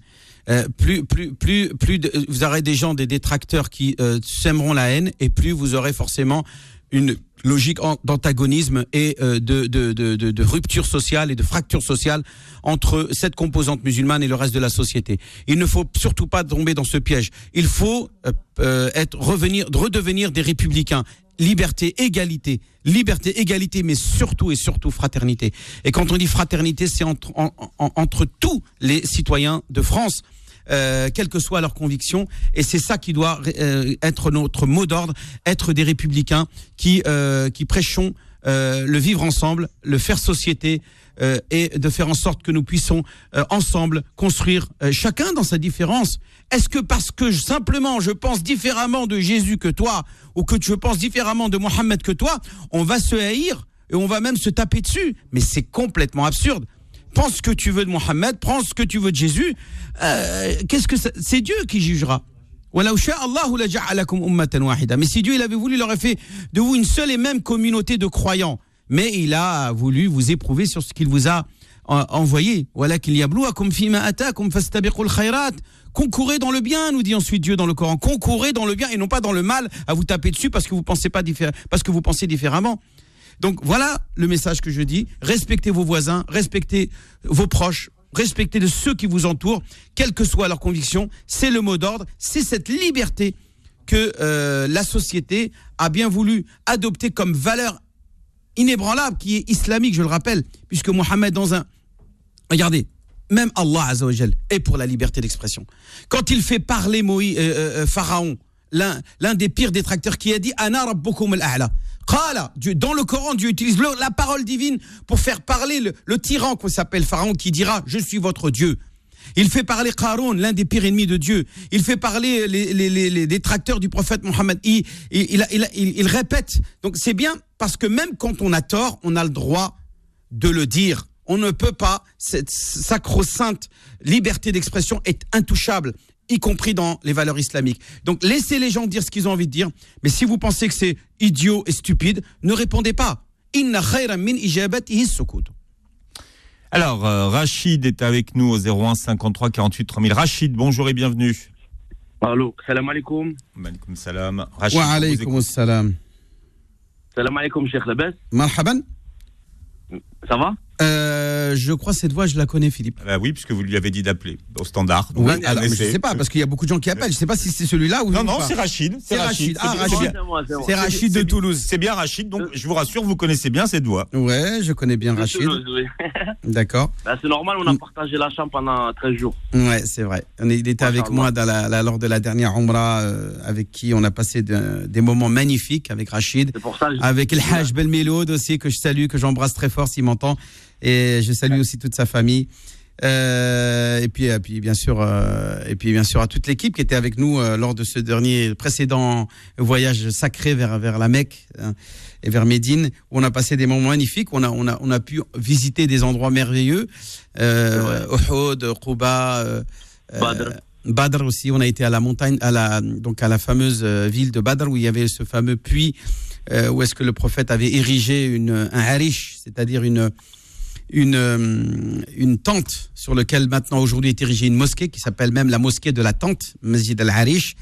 Euh, plus, plus, plus, plus vous aurez des gens, des détracteurs qui euh, sèmeront la haine, et plus vous aurez forcément une logique d'antagonisme et euh, de, de, rupture sociale et de fracture sociale entre cette composante musulmane et le reste de la société. Il ne faut surtout pas tomber dans ce piège. Il faut euh, euh, être revenir, redevenir des républicains. Liberté, égalité, liberté, égalité, mais surtout et surtout fraternité. Et quand on dit fraternité, c'est entre, entre tous les citoyens de France. Euh, quelles que soient leurs convictions. Et c'est ça qui doit euh, être notre mot d'ordre, être des républicains qui, euh, qui prêchons le vivre ensemble, le faire société. Et de faire en sorte que nous puissions ensemble construire chacun dans sa différence. Est-ce que parce que simplement je pense différemment de Jésus que toi, ou que je pense différemment de Mohammed que toi, on va se haïr et on va même se taper dessus Mais c'est complètement absurde pense ce que tu veux de Mohammed, prends ce que tu veux de Jésus. Euh, qu'est-ce que c'est Dieu qui jugera. Mais si Dieu il avait voulu, il aurait fait de vous une seule et même communauté de croyants. Mais il a voulu vous éprouver sur ce qu'il vous a envoyé. Concourez dans le bien, nous dit ensuite Dieu dans le Coran. Concourez dans le bien et non pas dans le mal à vous taper dessus parce que vous pensez pas différemment. Donc voilà le message que je dis. Respectez vos voisins, respectez vos proches, respectez de ceux qui vous entourent, quelles que soient leurs convictions. C'est le mot d'ordre, c'est cette liberté que euh, la société a bien voulu adopter comme valeur inébranlable, qui est islamique, je le rappelle, puisque Mohammed dans un... Regardez, même Allah Azzawajal est pour la liberté d'expression. Quand il fait parler Moïse, euh, euh, Pharaon, l'un des pires détracteurs qui a dit Ana rabbukum al-a'la. Dans le Coran, Dieu utilise la parole divine pour faire parler le, tyran qu'on s'appelle Pharaon qui dira Je suis votre Dieu. Il fait parler Qarun, l'un des pires ennemis de Dieu. Il fait parler les, détracteurs du prophète Mohammed. Il, il, répète. Donc c'est bien parce que même quand on a tort, on a le droit de le dire. On ne peut pas, cette sacro-sainte liberté d'expression est intouchable y compris dans les valeurs islamiques. Donc laissez les gens dire ce qu'ils ont envie de dire, mais si vous pensez que c'est idiot et stupide, ne répondez pas. Inna min Alors, euh, Rachid est avec nous au 01 53 48 3000. Rachid, bonjour et bienvenue. Allô, salam alaikum. Alaikum salam. Rachid, Wa alaikum salam. Salam alaikum, Cheikh Labès. Marhaban. Ça va? Euh, je crois cette voix, je la connais, Philippe. Bah oui, puisque vous lui avez dit d'appeler au standard. Oui, alors, je sais pas, parce qu'il y a beaucoup de gens qui appellent. Je sais pas si c'est celui-là ou non. Non, c'est Rachid. C'est Rachid. Ah, Rachid. C'est Rachid de Toulouse. C'est bien Rachid. Donc, je vous rassure, vous connaissez bien cette voix. Ouais, je connais bien Rachid. <laughs> D'accord. Bah, c'est normal, on a partagé la chambre pendant 13 jours. Ouais, c'est vrai. Il était avec moi dans la, lors de la dernière Umrah, euh, avec qui on a passé des moments magnifiques avec Rachid. C'est pour ça. Avec El Hajj Belmeloud aussi, que je salue, que j'embrasse très fort s'il m'entend. Et je salue aussi toute sa famille. Euh, et puis, et puis bien sûr, euh, et puis bien sûr à toute l'équipe qui était avec nous euh, lors de ce dernier précédent voyage sacré vers vers la Mecque hein, et vers Médine, où on a passé des moments magnifiques. On a on a on a pu visiter des endroits merveilleux, euh, Uhud, Quba, Badr. Badr aussi. On a été à la montagne, à la donc à la fameuse ville de Badr où il y avait ce fameux puits où est-ce que le prophète avait érigé une un harish, c'est-à-dire une une, euh, une tente sur laquelle maintenant aujourd'hui est érigée une mosquée qui s'appelle même la mosquée de la tente, Masjid al-Harish.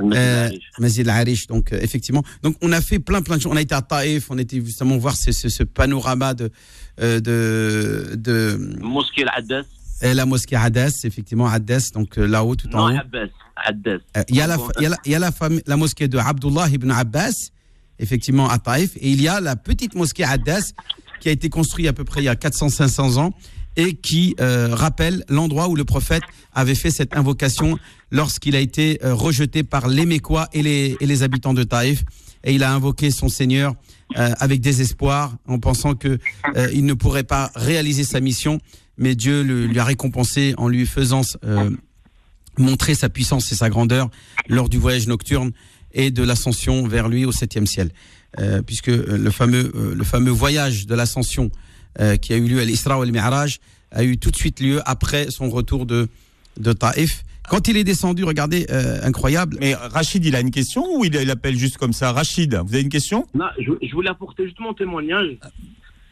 Euh, Masjid al-Harish, donc euh, effectivement. Donc on a fait plein plein de choses. On a été à Taïf, on était justement voir ce, ce, ce panorama de, euh, de, de mosquée al-Addas. La mosquée Hadès, effectivement, Hadès, donc là-haut, tout en haut. Il y a, la, il y a, la, il y a la, la, mosquée de Abdullah ibn Abbas, effectivement, à Taïf, et il y a la petite mosquée Hadès qui a été construit à peu près il y a 400-500 ans et qui euh, rappelle l'endroit où le prophète avait fait cette invocation lorsqu'il a été euh, rejeté par les Mécois et les, et les habitants de Taïf. Et il a invoqué son Seigneur euh, avec désespoir en pensant que il ne pourrait pas réaliser sa mission, mais Dieu le, lui a récompensé en lui faisant montrer sa puissance et sa grandeur lors du voyage nocturne et de l'ascension vers lui au septième ciel. Euh, puisque euh, le fameux, euh, le fameux voyage de l'ascension qui a eu lieu à l'Isra ou al-Mi'raj a eu tout de suite lieu après son retour de, de Taïf. Quand il est descendu, regardez, incroyable. Mais Rachid, il a une question ou il, appelle juste comme ça Rachid, vous avez une question? Non, je, voulais apporter juste mon témoignage.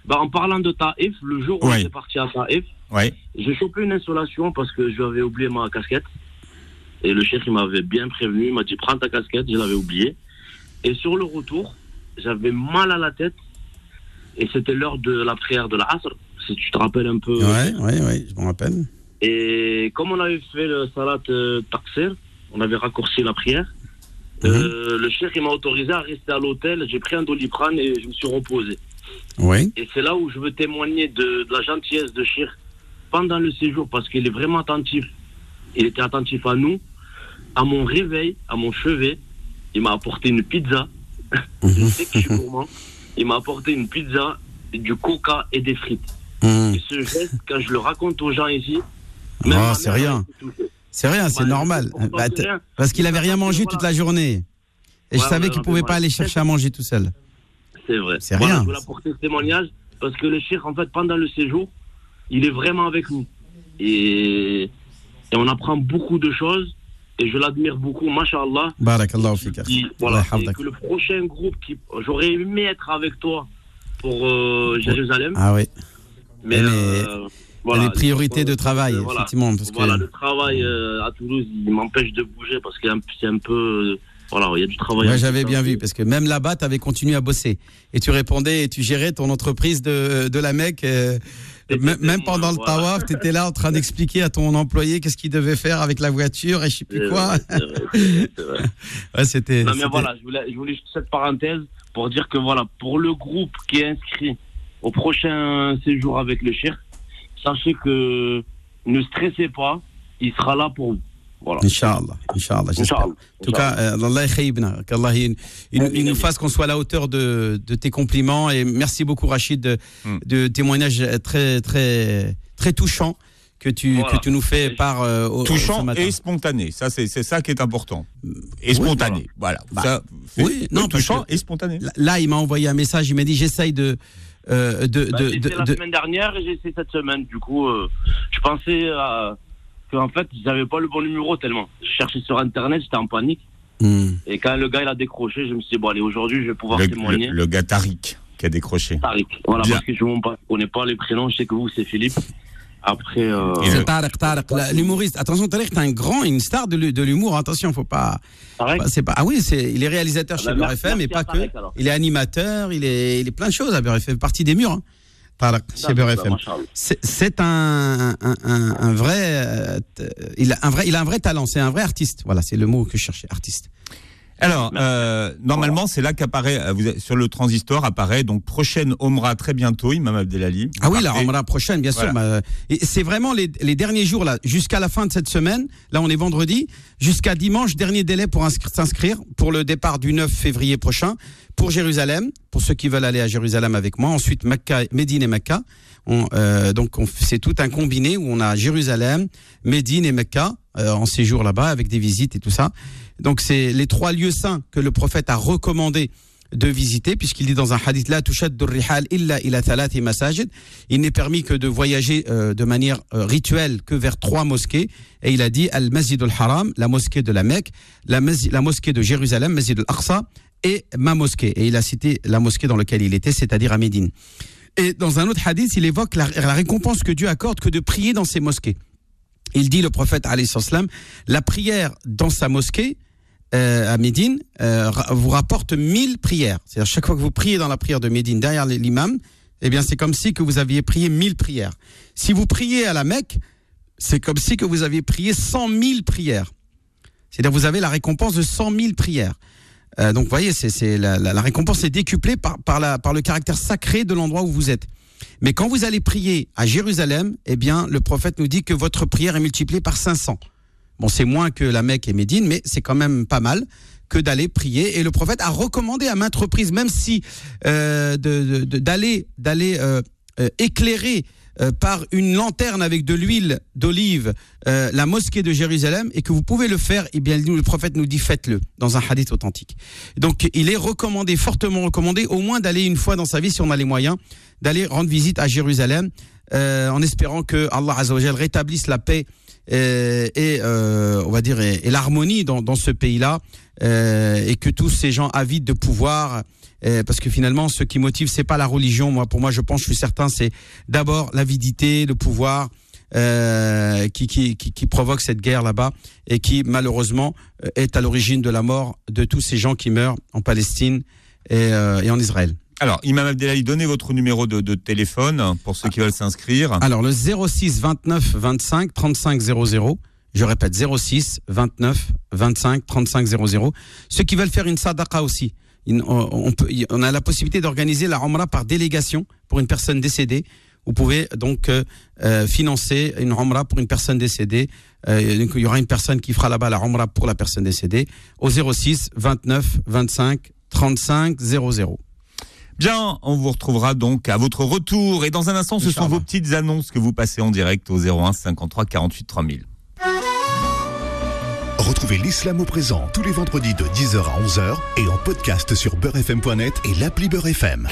Bah, en parlant de Taïf, le jour où j'étais parti à Taïf, j'ai chopé une insolation parce que je avais oublié ma casquette. Et le chef, il m'avait bien prévenu, il m'a dit prends ta casquette, je l'avais oublié. Et sur le retour, j'avais mal à la tête. Et c'était l'heure de la prière de l'Asr, si tu te rappelles un peu. Ouais, ouais, ouais, je m'en rappelle. Et comme on avait fait le salat euh, on avait raccourci la prière. Mhm. Euh, le chef m'a autorisé à rester à l'hôtel. J'ai pris un doliprane et je me suis reposé. Oui. Et c'est là où je veux témoigner de, la gentillesse de Chir pendant le séjour parce qu'il est vraiment attentif. Il était attentif à nous, à mon réveil, à mon chevet. Il m'a apporté une pizza. Mhm. je sais que je suis gourmand. Il m'a apporté une pizza, du coca et des frites. Mhm. Et ce geste, quand je le raconte aux gens ici, oh, c'est rien. C'est rien, c'est normal. Bah, parce qu'il avait rien mangé toute la journée. Et je savais qu'il pouvait pas aller chercher à manger tout seul. C'est vrai. C'est rien. Je voulais apporter ce témoignage parce que le chef, en fait, pendant le séjour, il est vraiment avec nous. Et, et on apprend beaucoup de choses. Et je l'admire beaucoup, mashallah. Barakallah Voilà. Et que le prochain groupe qui. J'aurais aimé être avec toi pour euh, Jérusalem. Ah oui. Mais. Euh, voilà, les priorités de travail, effectivement. Parce voilà, le travail euh, à Toulouse, il m'empêche de bouger parce que c'est un peu. Voilà, il y a du travail. J'avais bien vu, parce que même là-bas, tu avais continué à bosser. Et tu répondais et tu gérais ton entreprise de, de la Mecque. Même pendant le tawaf, tu étais là en train d'expliquer à ton employé qu'est-ce qu'il devait faire avec la voiture et je sais plus quoi. <laughs> ouais, c'était. Non, mais voilà, je voulais, je voulais juste cette parenthèse pour dire que voilà, pour le groupe qui est inscrit au prochain séjour avec le shirk, sachez que ne stressez pas, il sera là pour vous. Voilà. Inch'Allah, Inch'Allah. En tout cas, euh, Allah qu'Allah il, nous fasse qu'on soit à la hauteur de, de, tes compliments et merci beaucoup Rachid de, hmm. de témoignages très très très touchants que tu que tu nous fais par euh, touchant et spontané. Ça c'est c'est ça qui est important. Et spontané. voilà. Bah, ça, oui, non, touchant et spontané. Là, il m'a envoyé un message, il m'a dit j'essaye de euh, de, bah, de, la semaine dernière et j'ai essayé cette semaine. Du coup, euh, je pensais euh, qu'en fait, j'avais pas le bon numéro tellement. Je cherchais sur Internet, j'étais en panique. Hmm. Et quand le gars il a décroché, je me suis dit, bon, allez, aujourd'hui, je vais pouvoir témoigner. Le, gars Tariq qui a décroché. Tariq, voilà, parce que je ne connais pas les prénoms, je sais que vous, c'est Philippe. Après. Euh... C'est Tarek, Tarek, l'humoriste. Attention, Tarek, t'es un grand, une star de l'humour. Attention, faut pas. C'est pas. Ah oui, c'est. Il est réalisateur chez Beurre FM, et pas que. Il est animateur, il est, il est plein de choses à Beurre FM. Partie des murs. Hein. FM. C'est un, un, un, un, vrai, euh, il a un vrai, il a un vrai talent. C'est un vrai artiste. Voilà, c'est le mot que je cherchais, artiste. Alors, euh, normalement, c'est là qu'apparaît, euh, vous, sur le transistor apparaît donc prochaine Omra très bientôt, Imam Abdelali. Ah oui, la Omra prochaine, bien sûr. Bah, c'est vraiment les, les, derniers jours là, jusqu'à la fin de cette semaine. Là, on est vendredi, jusqu'à dimanche, dernier délai pour s'inscrire pour le départ du 9 février prochain pour Jérusalem, pour ceux qui veulent aller à Jérusalem avec moi. Ensuite, Mecca, Médine et Mecca. On, euh, donc, c'est tout un combiné où on a Jérusalem, Médine et Mecca euh, en séjour là-bas avec des visites et tout ça. Donc c'est les trois lieux saints que le prophète a recommandé de visiter, puisqu'il dit dans un hadith rihal illa ila masajid. Il n'est permis que de voyager euh, de manière euh, rituelle que vers trois mosquées. Et il a dit al masjid al haram, la mosquée de la Mecque, la, la mosquée de Jérusalem, masjid al aqsa et ma mosquée. Et il a cité la mosquée dans laquelle il était, c'est-à-dire à Médine. Et dans un autre hadith, il évoque la, récompense que Dieu accorde que de prier dans ces mosquées. Il dit le prophète la prière dans sa mosquée euh, à Médine euh, vous rapporte mille prières. C'est-à-dire chaque fois que vous priez dans la prière de Médine derrière l'imam, eh bien c'est comme si que vous aviez prié mille prières. Si vous priez à la Mecque, c'est comme si que vous aviez prié cent mille prières. C'est-à-dire vous avez la récompense de cent mille prières. Euh, donc voyez, c'est la, la, récompense est décuplée par, par, la, par le caractère sacré de l'endroit où vous êtes. Mais quand vous allez prier à Jérusalem, eh bien le prophète nous dit que votre prière est multipliée par 500. Bon, c'est moins que la Mecque et Médine, mais c'est quand même pas mal que d'aller prier. Et le prophète a recommandé à maintes reprises, même si euh, d'aller d'aller euh, euh, éclairer par une lanterne avec de l'huile d'olive la mosquée de Jérusalem et que vous pouvez le faire, eh bien le prophète nous dit faites-le dans un hadith authentique. Donc il est recommandé, fortement recommandé, au moins d'aller une fois dans sa vie, si on a les moyens, d'aller rendre visite à Jérusalem, en espérant que Allah Azzawajal rétablisse la paix et, euh, on va dire et, l'harmonie dans, dans, ce pays-là euh, et que tous ces gens avides de pouvoir euh, parce que finalement ce qui motive c'est pas la religion moi pour moi je pense je suis certain c'est d'abord l'avidité le pouvoir euh, qui, qui, qui, qui, provoque cette guerre là-bas et qui malheureusement est à l'origine de la mort de tous ces gens qui meurent en Palestine et, et en Israël. Alors, Imam Abdelali, donnez votre numéro de, téléphone pour ceux qui veulent s'inscrire. Alors, le 06 29 25 35 00. Je répète, 06 29 25 35 00. Ceux qui veulent faire une sadaqa aussi, on, a la possibilité d'organiser la Umrah par délégation pour une personne décédée. Vous pouvez donc euh, euh, financer une Umrah pour une personne décédée. Euh, il y aura une personne qui fera là-bas la Umrah pour la personne décédée au 06 29 25 35 00. Bien, on vous retrouvera donc à votre retour. Et dans un instant, ce sont vos petites annonces que vous passez en direct au 01 53 48 3000. Retrouvez l'islam au présent tous les vendredis de 10h à 11h et en podcast sur beurrefm.net et l'appli Beurrefm.